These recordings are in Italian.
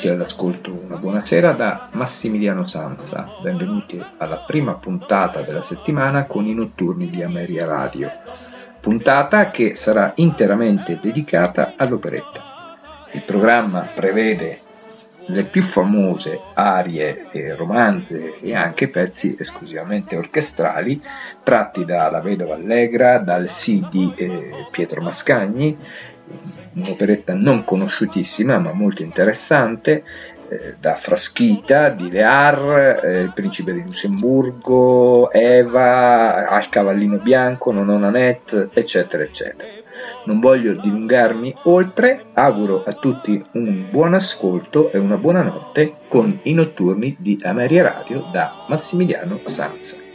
Amici all'ascolto, una buonasera da Massimiliano Sanza. Benvenuti alla prima puntata della settimana con i notturni di Ameria Radio. Puntata che sarà interamente dedicata all'operetta. Il programma prevede le più famose arie e romanze e anche pezzi esclusivamente orchestrali tratti da La Vedova Allegra, dal Sì di eh, Pietro Mascagni un'operetta non conosciutissima ma molto interessante eh, da Fraschita, di Lear, eh, Il principe di Lussemburgo, Eva, Al cavallino bianco, Nonona Nanette, eccetera, eccetera. Non voglio dilungarmi oltre, auguro a tutti un buon ascolto e una buona notte con i notturni di Ameria Radio da Massimiliano Sanza.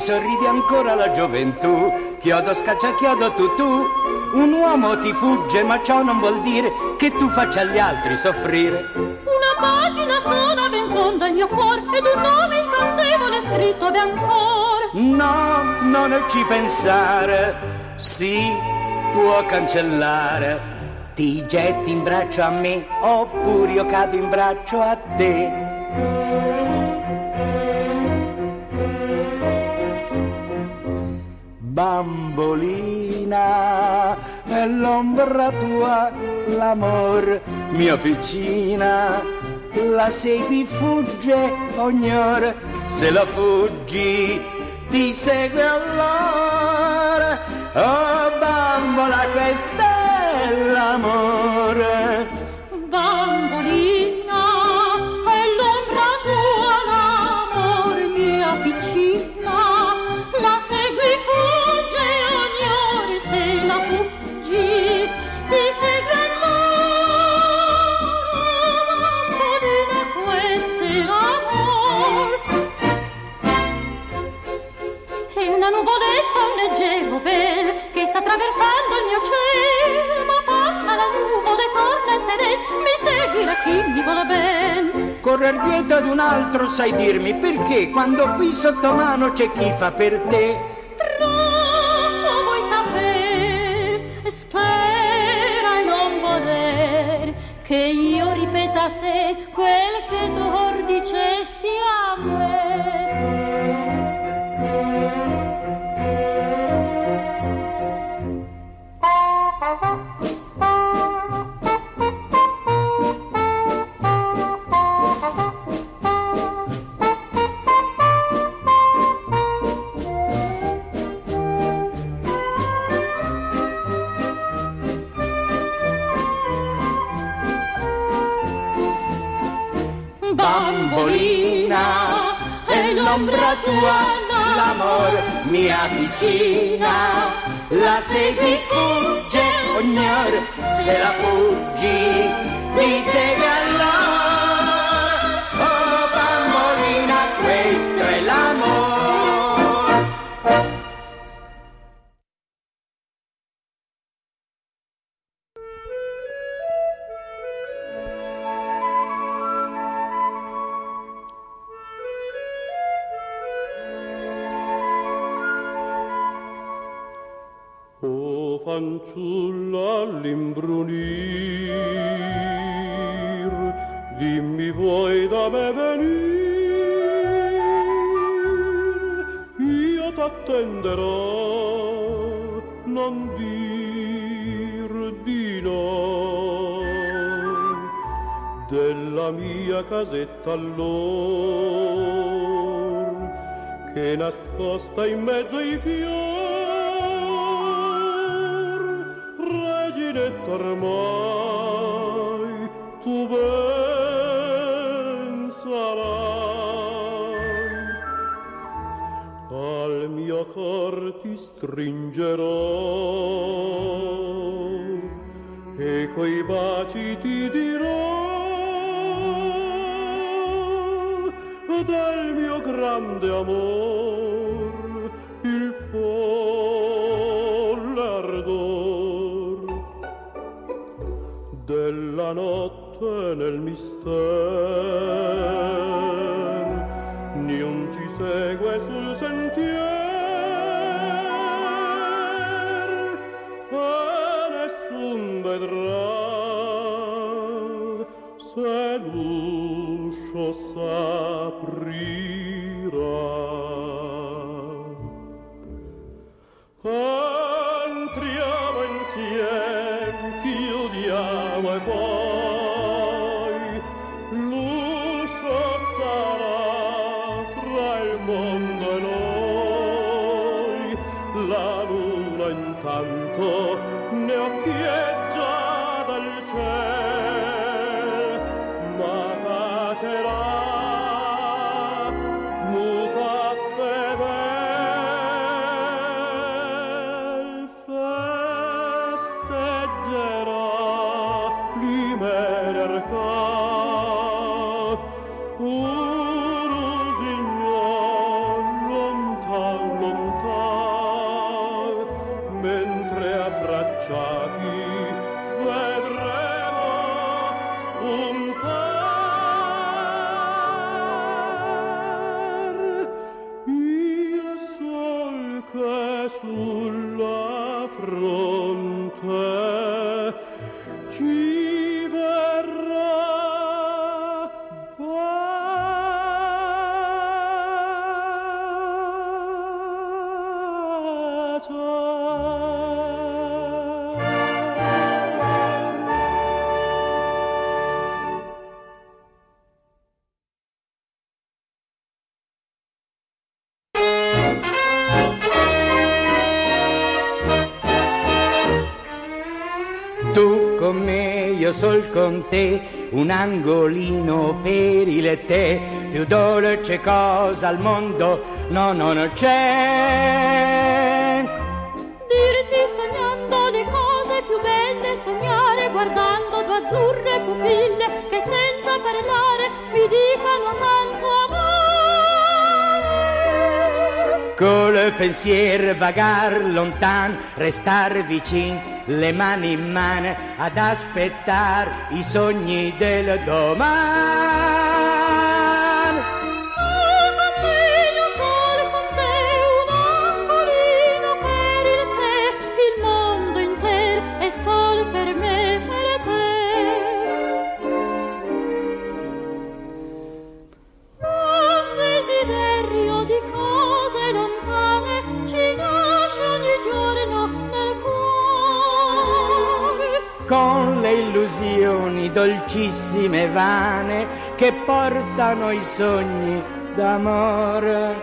Sorridi ancora la gioventù. Chiodo scaccia chiodo tu tu. Un uomo ti fugge, ma ciò non vuol dire che tu faccia gli altri soffrire. Una pagina sola ben fonda il mio cuore ed un nome incantevole scritto biancor. No, non ci pensare. Sì, può cancellare. Ti getti in braccio a me, oppure io cado in braccio a te. Bambolina, è l'ombra tua, l'amor mia piccina, la segui fugge ogni ora, se la fuggi ti segue allora, oh bambola questa è l'amore. Bambolina, vuole ben. Correr dietro ad un altro sai dirmi perché quando qui sotto mano c'è chi fa per te. Troppo vuoi saper, spera e non voler che io ripeta a te quel che d'or dicesti a me. Bambolina, è l'ombra tua, l'amor mia vicina, la segui fugge ogni ora, se la fuggi ti segue. Allor, che nascosta in mezzo ai fiori, reginetta ormai tu ben sarai. Al mio cor ti stringerò e coi baci ti dirò grande amor dolce cosa al mondo, no, no, non c'è. Dirti sognando le cose più belle, sognare guardando due azzurre pupille che senza parlare mi dicano tanto amore. Col pensier vagar lontan, restar vicin le mani in mano ad aspettare i sogni del domani. Dolcissime vane che portano i sogni d'amore.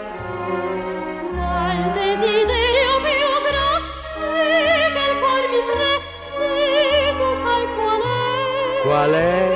Ma il desiderio più grande che il cuore mi prende, tu sai qual è? Qual è?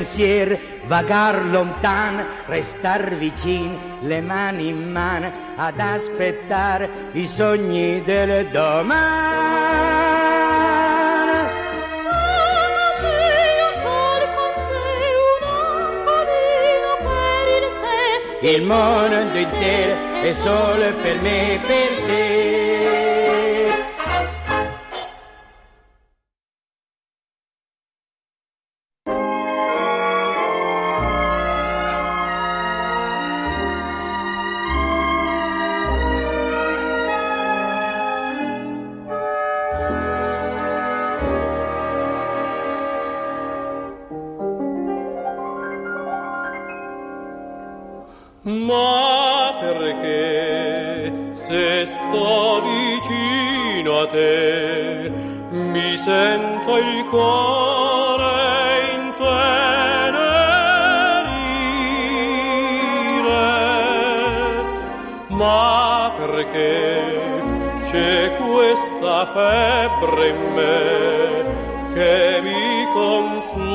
Pensier, vagar lontan, restar vicin, le mani in mano, ad aspettare i sogni del domani. Il mondo intero è solo per me e per te. ma perché se sto vicino a te mi sento il cuore in intenerire, ma perché c'è questa febbre in me che mi confonde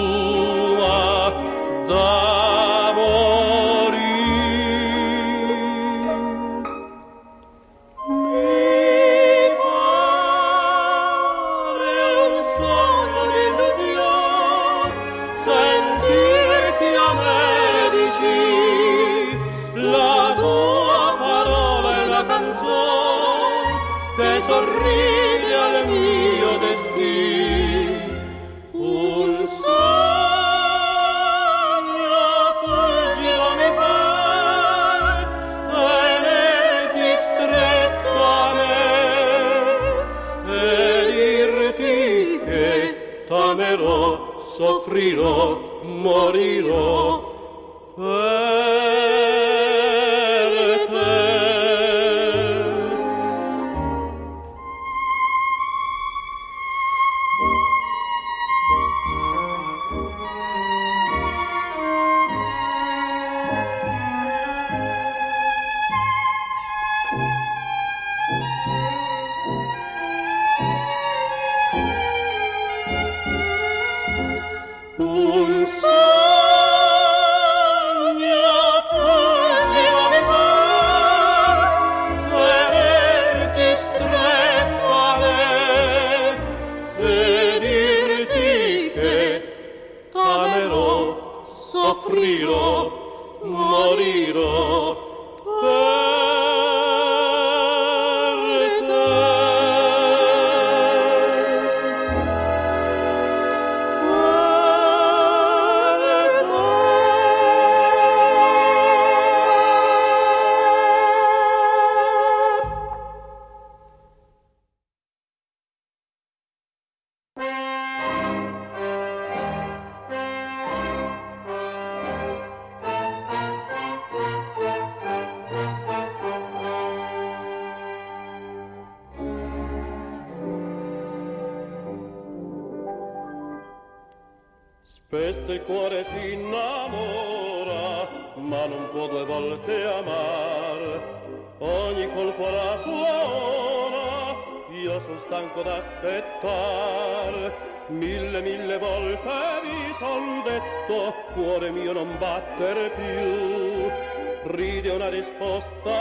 non batter più. Ride una risposta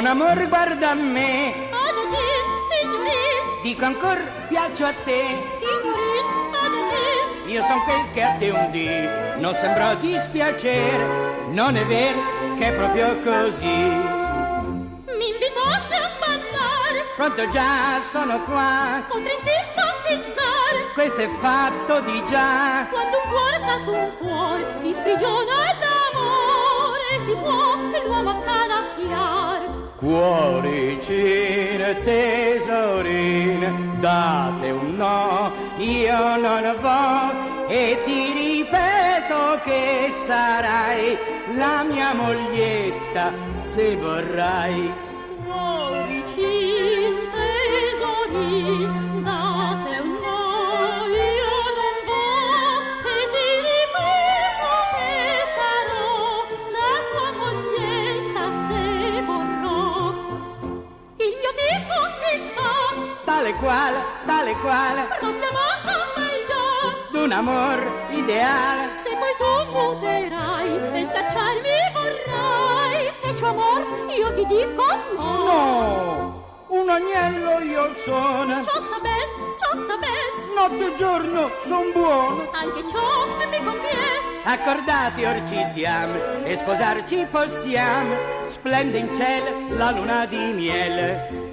Con amor guarda a me, Adagì, signorin, dico ancor piaccio a te. signorin, adagì. Io son quel che a te un dì non sembrò dispiacere, non è vero che è proprio così. Mi invitate a ballare, Pronto già sono qua, potrei simpatizzare. questo è fatto di già. Quando un cuore sta su un cuore, si sprigiona d'amore, si può l'uomo accanappiare. Cuoricine, tesorine, date un no, io non vo e ti ripeto che sarai la mia moglietta se vorrai. Già. d'un amor ideale. Se poi tu muterai e scacciarmi vorrai, se c'ho amor io ti dico no. No, un agnello io sono, Ciò sta ben, ciò sta ben, notte e giorno son buono. anche ciò mi conviene. Accordati or ci siamo e sposarci possiamo, splende in cielo la luna di miele.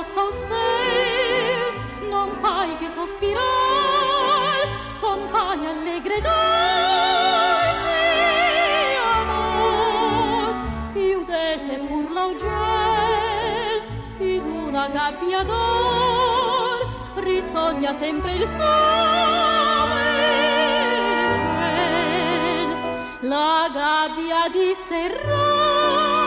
Tuo palazzo auster non fai che sospirar compagna allegre dolce amor chiudete pur l'augel in una gabbia d'or risogna sempre il sole ciel. la gabbia di serrar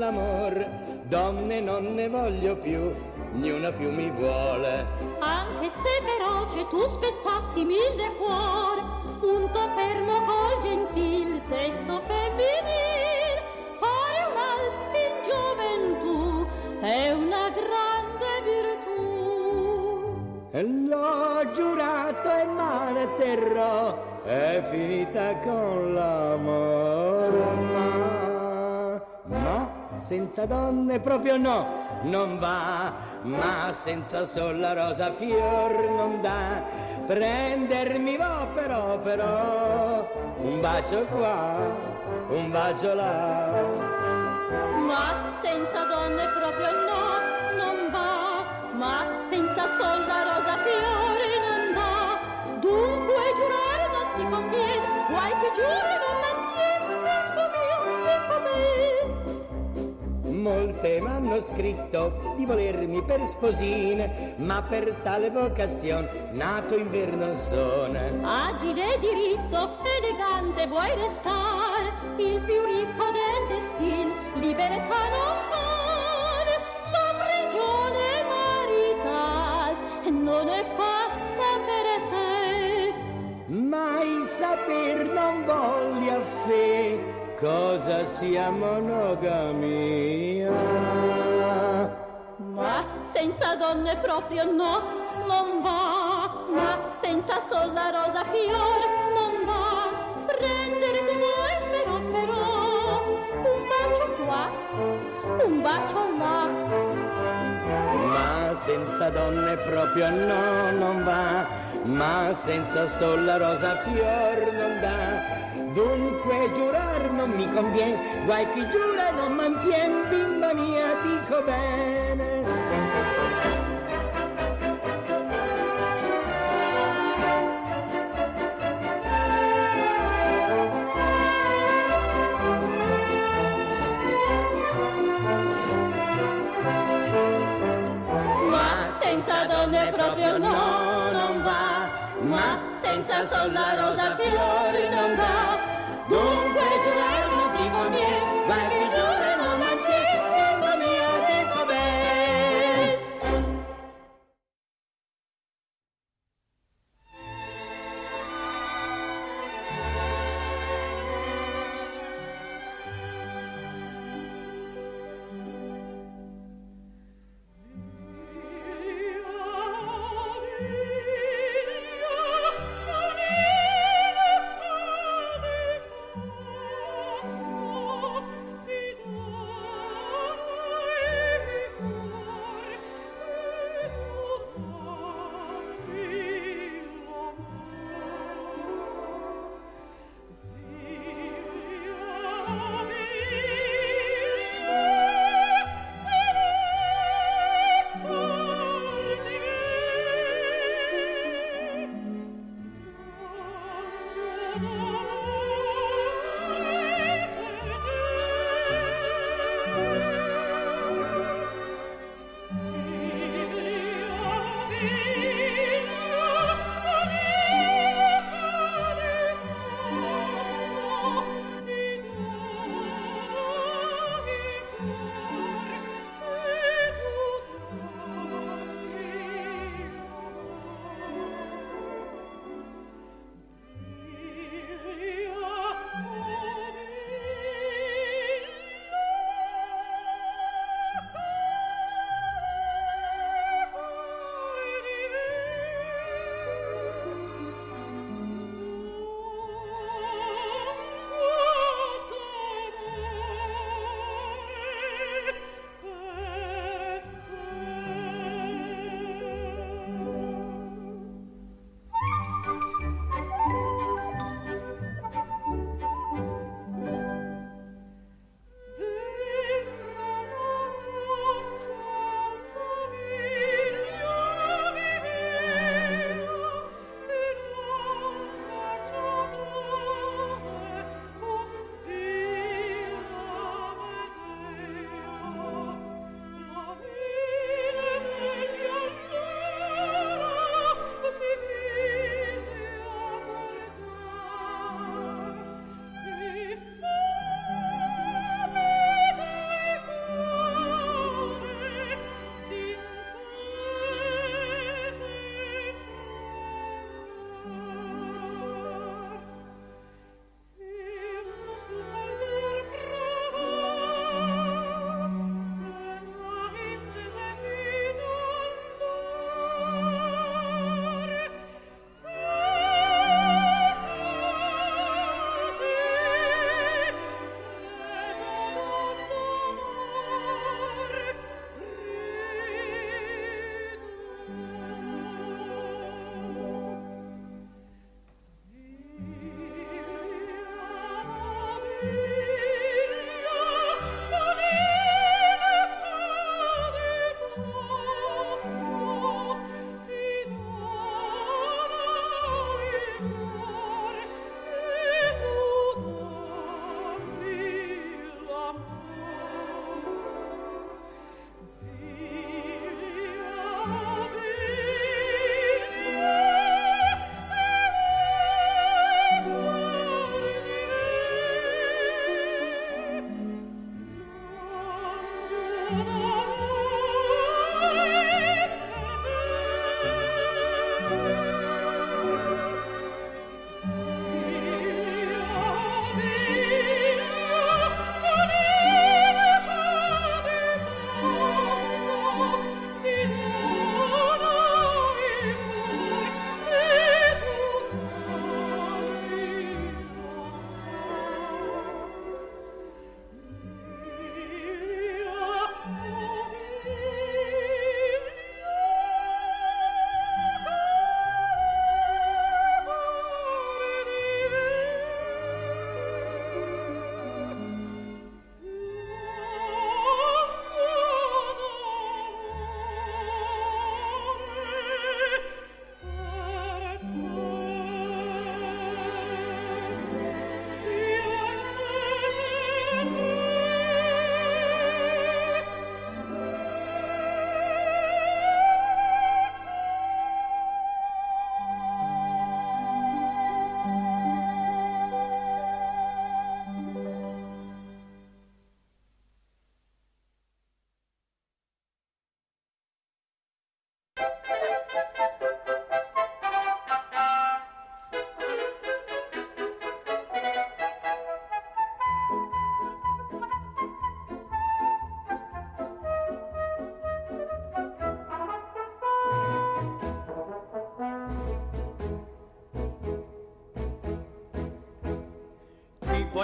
sull'amor. Donne non ne voglio più, niuna più mi vuole. Anche se feroce tu spezzassi mille cuor, punto fermo col gentil sesso femminil, fare un alt in gioventù è una grande virtù. E L'ho giurato e male terrò, è finita con l'amore. Senza donne proprio no, non va, ma senza sol la rosa fior non dà. Prendermi va però, però, un bacio qua, un bacio là. Ma senza donne proprio no, non va, ma senza sol la rosa fiore non dà. Dunque giurare non ti conviene, guai che giuri non mantiene, Molte m'hanno scritto di volermi per sposine, ma per tale vocazione nato inverno sono. Agile, diritto, elegante vuoi restar, il più ricco del destin, libertà non vale, la prigione marital non è fatta per te. saper non voglia fe cosa sia monogamia. Ma senza donne proprio no, non va. Ma senza sol la rosa fior non va. Prendere tu vuoi però però un bacio qua, un bacio là. Ma senza donne proprio no, non va. Ma senza sol la rosa fior non dà. Dunque giurar non mi conviene, guai chi giura non mantien, bimba mia, dico bene. Senza sol la rosa fior non dà.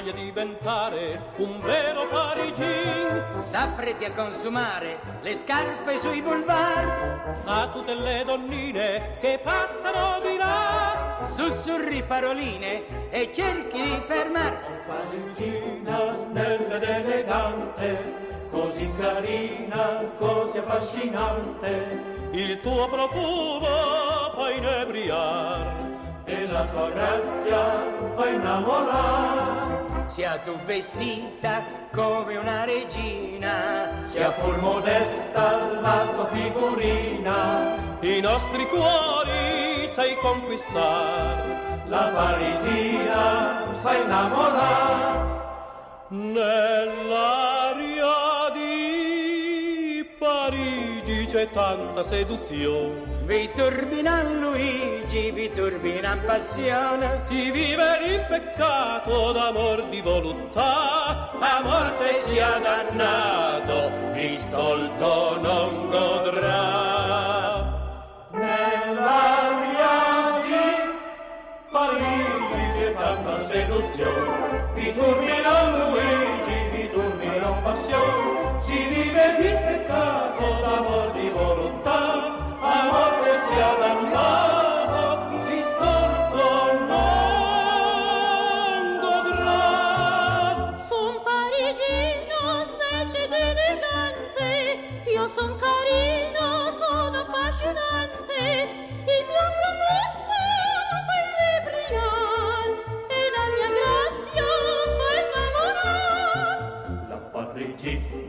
Voglia diventare un vero parigin. S'affretti a consumare le scarpe sui boulevard. A tutte le donnine che passano di là. Sussurri paroline e cerchi di fermare. Parigina snella ed elegante, così carina, così affascinante. Il tuo profumo fa inebriar e la tua grazia fa innamorare. Sia tu vestita come una regina, Sia pur modesta la tua figurina, i nostri cuori sai conquistar, la parigina sai innamorare. Nell'aria Tanta seduzione, vi turbinan Luigi, vi turbinan passione. si vive in peccato d'amor di voluttà, a morte sia dannato, chi stolto non godrà. Nell'aria di Parigi c'è tanta seduzione, vi turbino Luigi,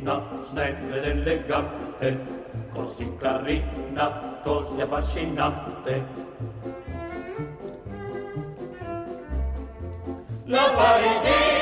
parigina snella ed elegante, così carina, così affascinante. La parigina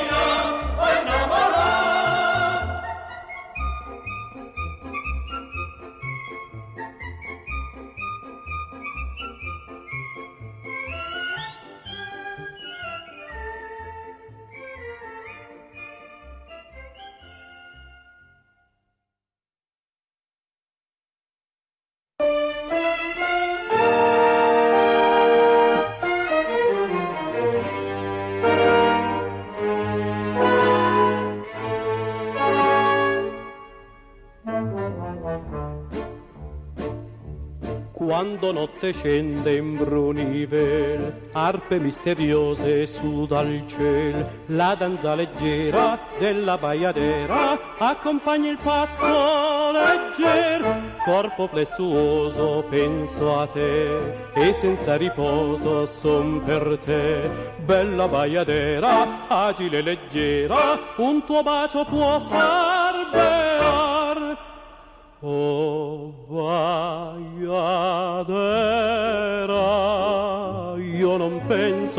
Quando notte scende in brunivel, arpe misteriose su dal ciel, la danza leggera della baiadera accompagna il passo legger, corpo flessuoso penso a te e senza riposo son per te, bella baiadera, agile e leggera, un tuo bacio può far bear.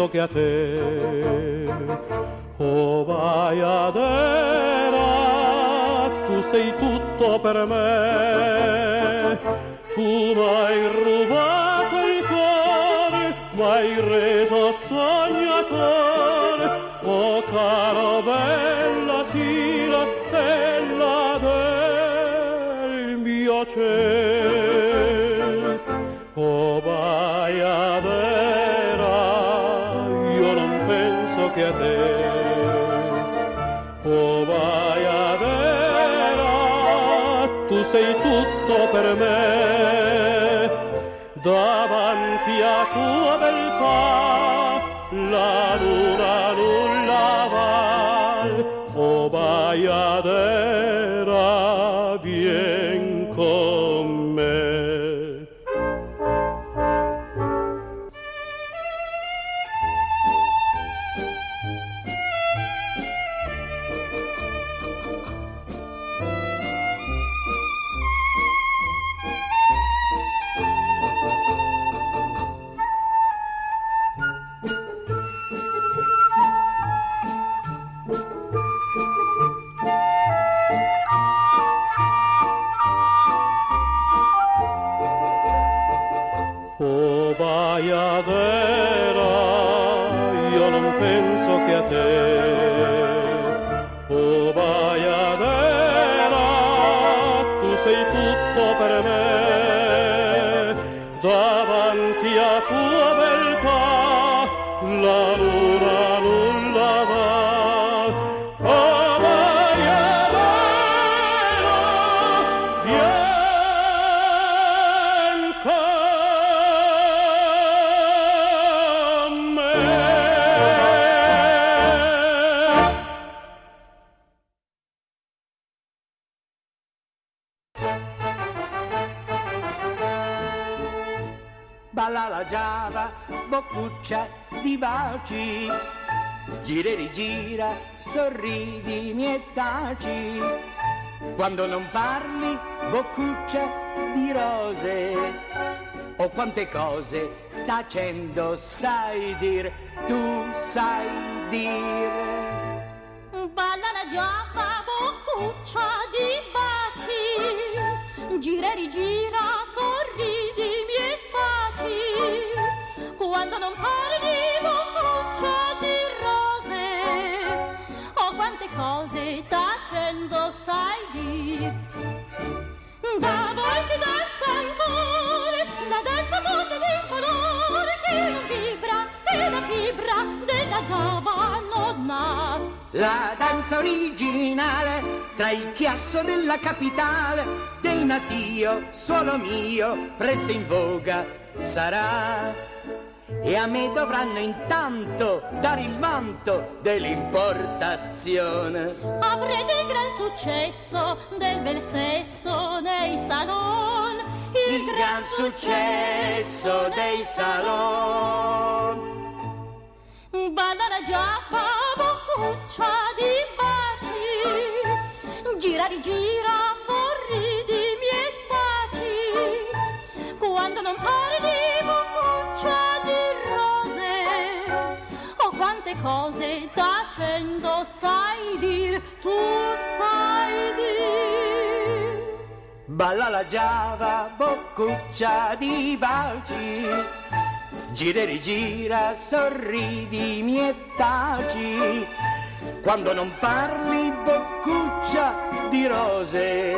Che a te. Oh, baiadera, tu sei tutto per me. Tu m'hai rubato il cuore, m'hai reso sognatore. Oh, caro bella, per me. Davanti a tua beltà, la luna nulla val. o Oh, baiadera, boccuccia di baci. Gira e rigira, sorridi, mi e taci. Quando non parli, boccuccia di rose. Oh, quante cose tacendo sai dir, tu sai dire. Balla la giappa, boccuccia di baci. Gira e rigira, La danza originale tra il chiasso della capitale del natio, suolo mio, presto in voga sarà. E a me dovranno intanto dare il vanto dell'importazione. Avrete il gran successo del bel sesso nei salon. Il gran successo dei salon. Balla la giappa, boccuccia di baci. Gira, rigira, sorridi, mietaci. Quando non parli, cose tacendo sai dir, tu sai dir. Balla la giava, boccuccia di baci. Gira e rigira, sorridi, mietaci. Quando non parli, boccuccia di rose.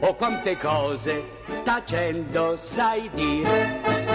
Oh, quante cose tacendo sai dire.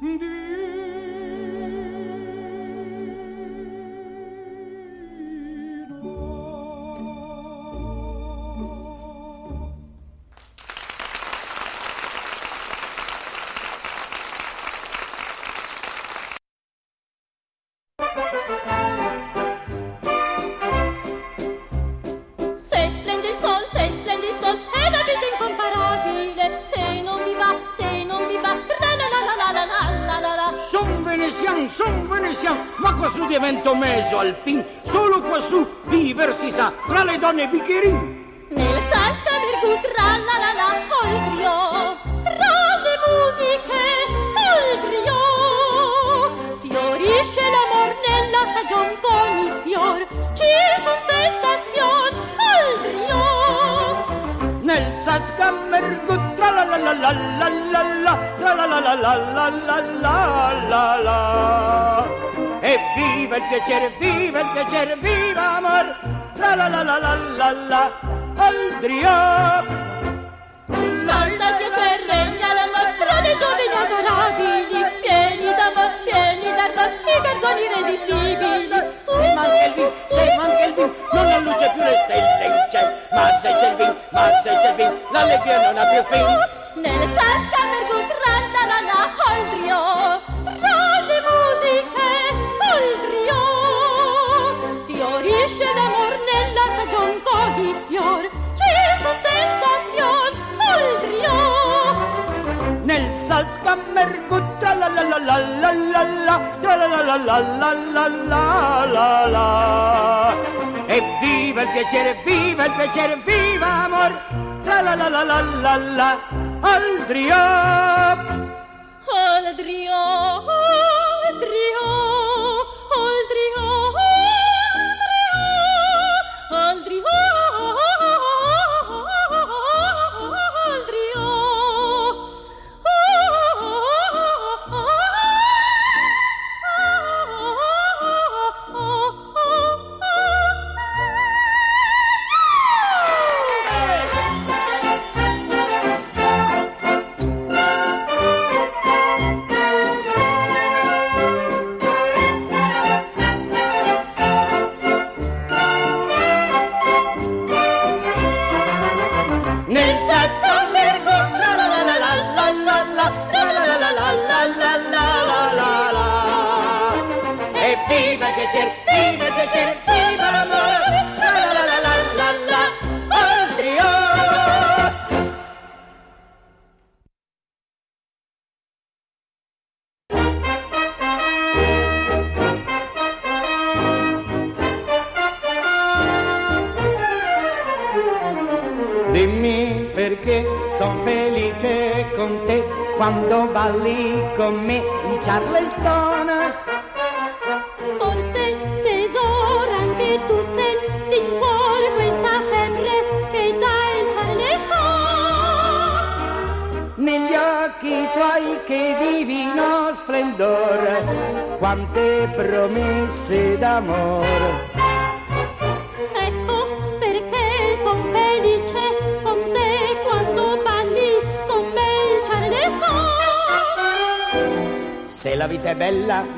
du alpin, solo quassù viver si sa, tra le donne e bicchierin.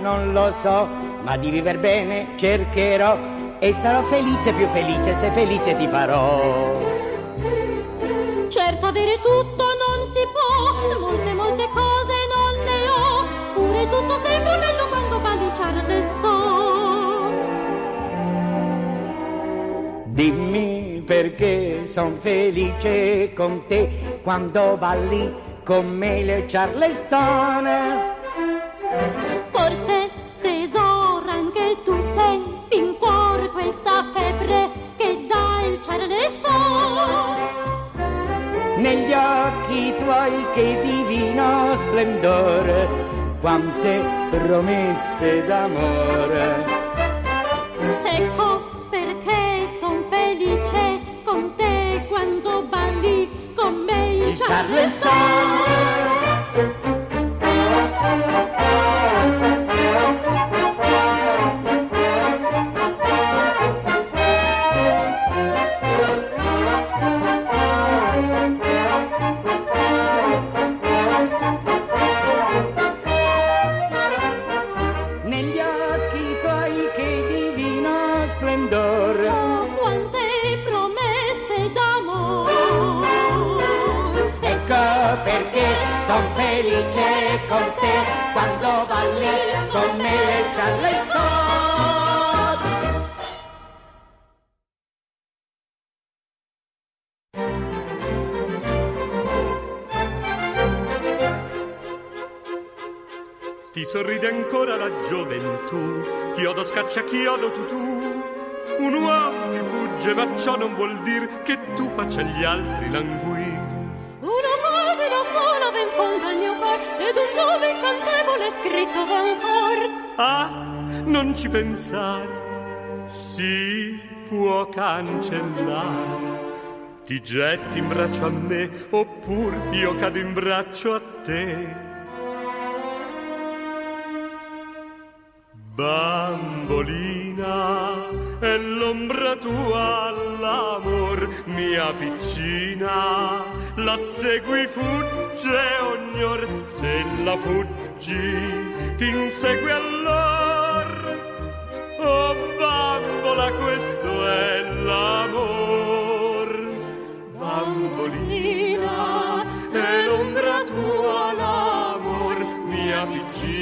non lo so, ma di viver bene cercherò e sarò felice, più felice se felice ti farò. Certo avere tutto non si può, molte molte cose non ne ho, pure tutto sembra bello quando ballicciarne sto. Dimmi perché son felice con te quando balli con me le charleston. Negli occhi tuoi che divino splendore, quante promesse d'amore. Ecco perché son felice con te quando balli con me il Charleston. Ancora la gioventù, chiodo scaccia chiodo tutù. Un uomo ti fugge, ma ciò non vuol dir che tu faccia gli altri languire. Una pagina sola ven fonda al mio cor ed un nome incantevole scritto va ancor. Ah, non ci pensare, si può cancellare. Ti getti in braccio a me, oppur io cado in braccio a te. Bambolina, è l'ombra tua all'amor, mia piccina, la segui fugge ognor, se la fuggi ti insegue allor. Oh bambola, questo è l'amor. Bambolina, è l'ombra tua l'amor, mia piccina,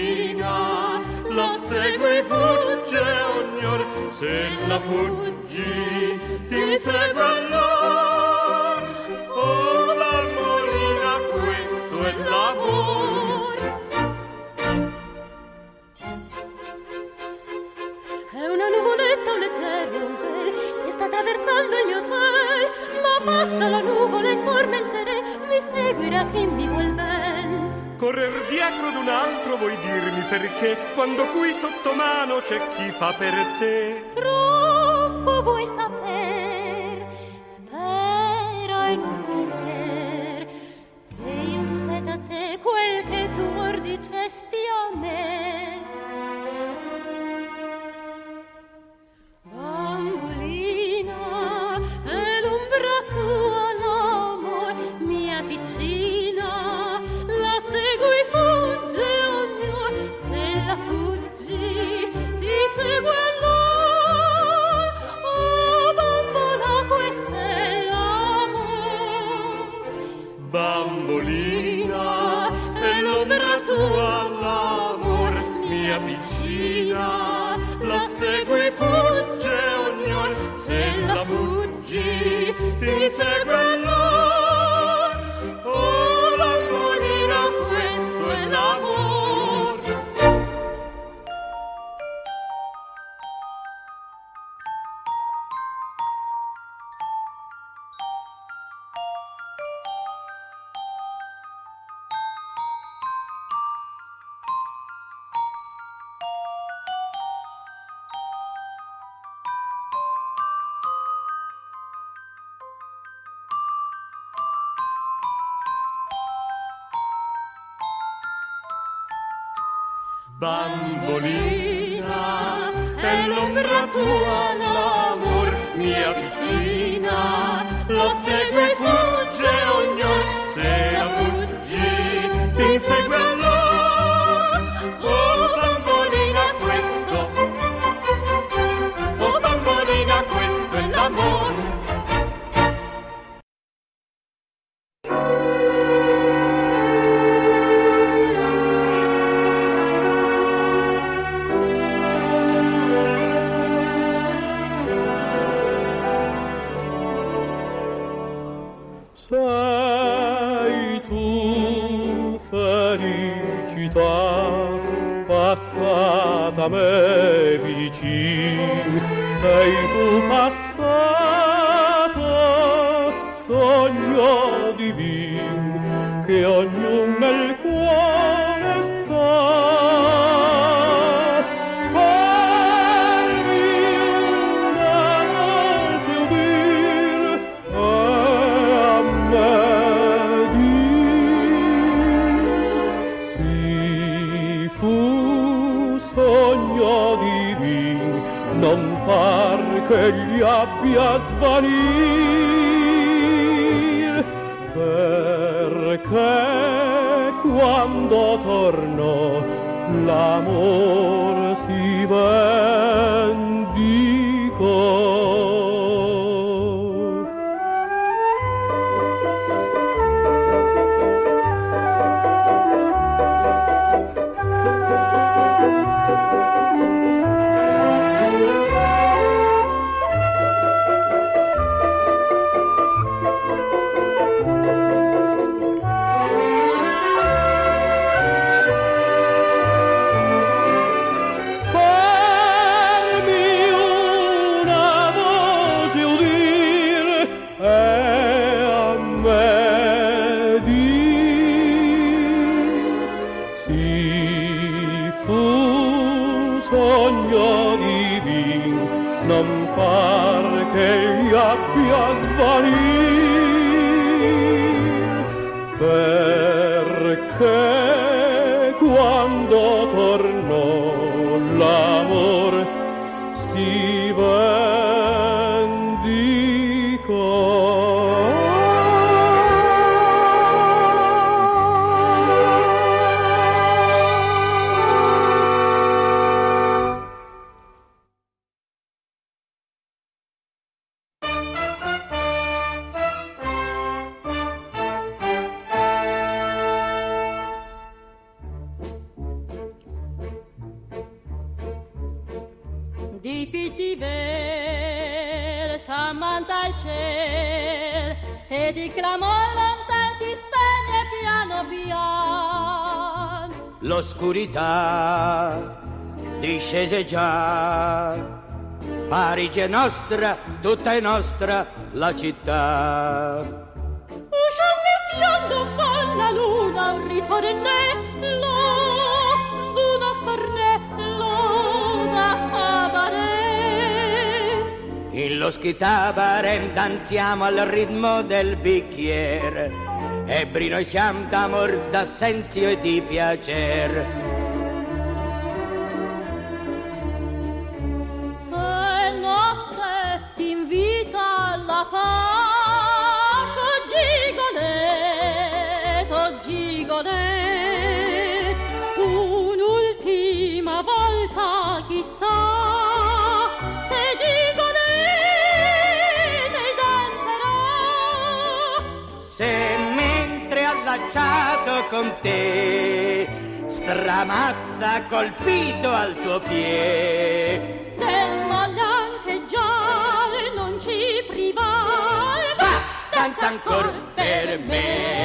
segue fugge ognor, se la fuggi ti insegue allor. Oh bambolina, questo è l'amor. È una nuvoletta, un leggero vel che sta attraversando il mio ciel, ma passa la nuvola e torna il sere, mi seguirà chi mi. Correr dietro d'un altro vuoi dirmi perché quando qui sotto mano c'è chi fa per te. Troppo vuoi saper, è l'ombra tua l'amor, mia piccina, la segue me vicin, sei tu passata sogno di divin che ognuno che gli abbia svanir, perché quando tornò l'amor si vendicò. Sogno divin, non far che gli abbia svanir, perché nostra, tutta è nostra la città. uscia mischiando un po' la luna un ritornello d'uno stornello da cabaret In l'oscurità barem danziamo al ritmo del bicchiere. Ebri noi siamo d'amor, d'assenzio e di piacer. Allacciato con te. Stramazza colpito al tuo piede Della biancheggiare non ci privare, va danza ancor per me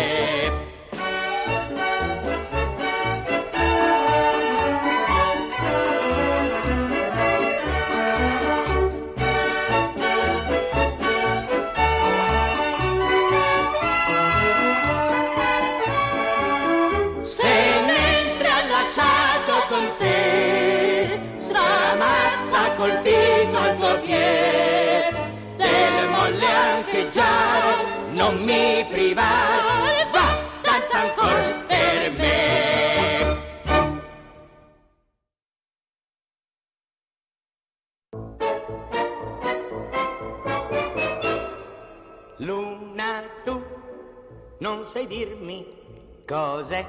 già non mi privare va danza ancora per me. Luna tu non sai dirmi cos'è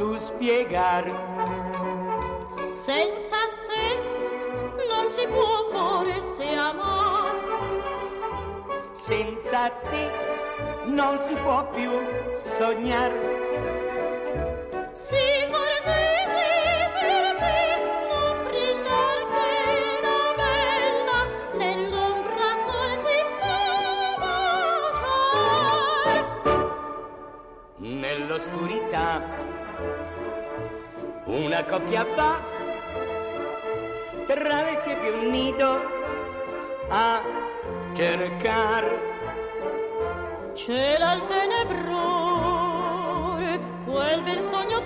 tu spiegar? senza te non si può forse amar. Senza te non si può più sognar. Si guardesi Una coppia va travessi più un nido a cercare Cela il tenebrore, quel bel sogno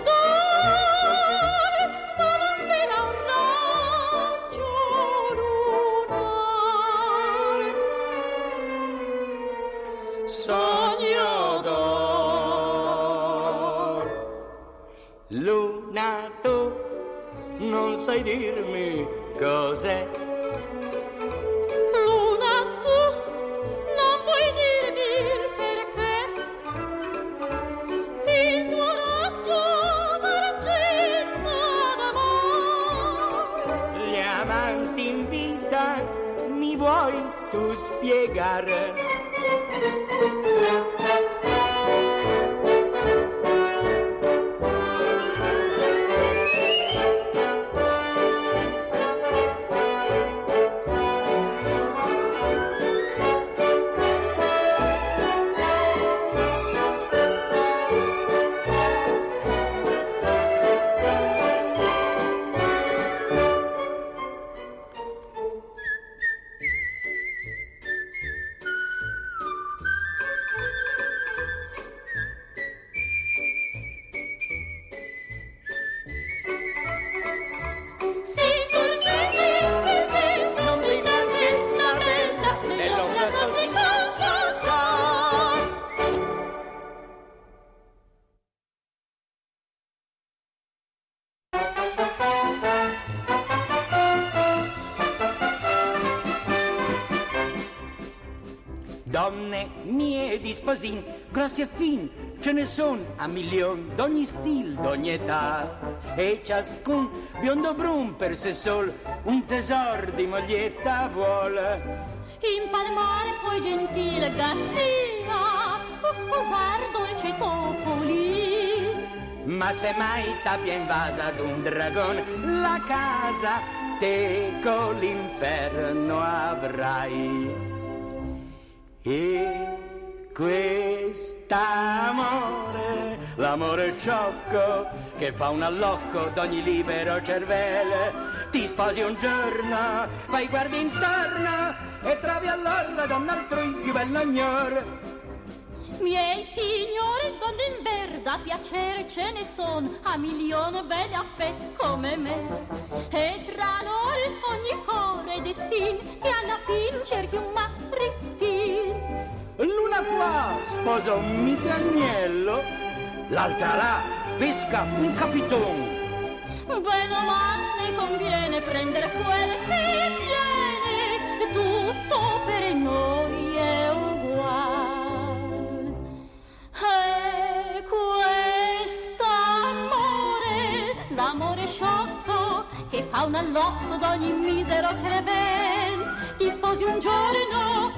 non sai dirmi cos'è. Luna, tu non vuoi dirmi il perché? Il tuo raggio d'argento d'amore. Gli amanti in vita mi vuoi tu spiegare? Sposin, grossi e fin, ce ne son a milion d'ogni stil, d'ogni età. E ciascun biondo brun per sé sol un tesor di moglietta vuole. Impalmare poi gentile gattina, o sposar dolce topolin. Ma se mai t'abbia invasa ad un dragon la casa, te con l'inferno avrai. E quest'amore, l'amore sciocco che fa un allocco d'ogni libero cervello, ti sposi un giorno, poi guardi intorno e trovi allora donna altrui più bella ignor. Miei signori, donne in verda, piacere ce ne son, a milione belle affè come me. E tra noi ogni cuore è destin, che alla fin cerchi un maritin. L'una qua sposa un mite agnello, l'altra là pesca un capiton. Bene o male conviene prendere quelle che viene, tutto per noi è uguale. E quest'amore, l'amore sciocco, che fa un allocco d'ogni misero cervel, ti sposi un giorno,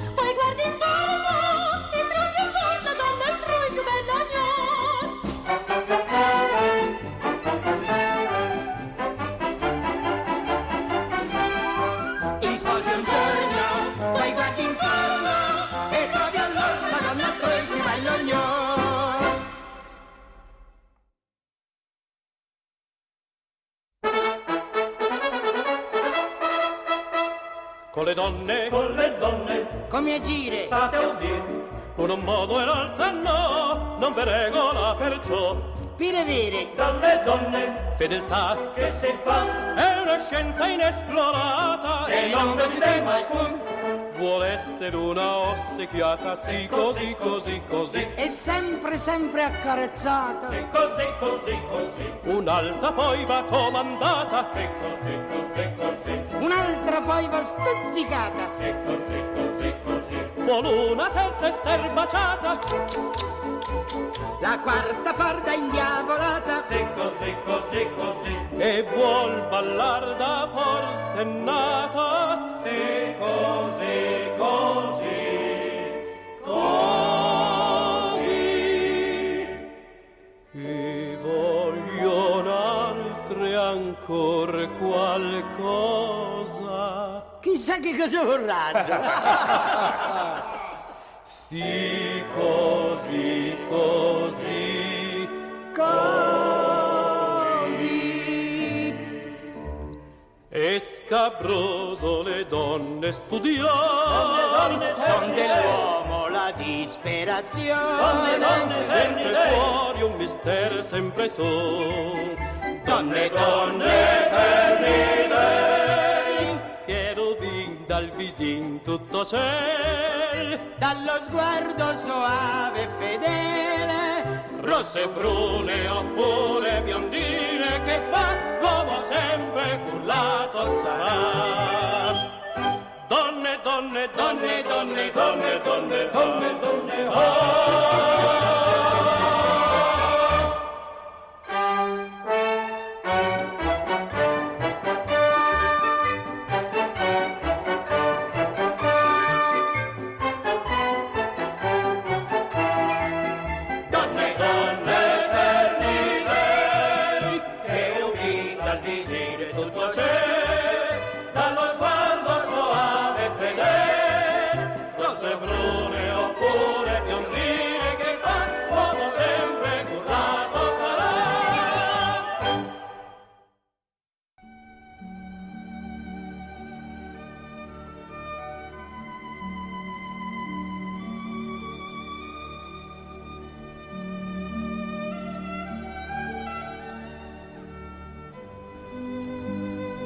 un modo e l'altro no, non vi regola perciò. Per avere Dalle donne, fedeltà che si fa, è una scienza inesplorata e non lo sistema alcun Vuole essere una ossequiata, sì così, così, così. è sempre sempre accarezzata. Sì, così, così, così. Un'altra poi va comandata, sì così, così, così. Un'altra poi va stuzzicata. Sì, così, così, così. Vuole una terza esser baciata, La quarta farda indiavolata. sì così, così, così. E vuol ballar da forsennata, sì così, così, così. E vogliono altre ancora qualcosa chissà che cosa vorranno. sì, così, così, così. E scabroso le donne studiano, son dell'uomo la disperazione, donne, donne, dentro e fuori un mistero sempre so. Donne, donne, per visin tutto ciel, dallo sguardo soave e fedele. rosse e brune oppure biondine che fa l'uomo sempre cullato sarà. Donne, donne, donne, donne, donne, donne, donne, donne, ah. Donne,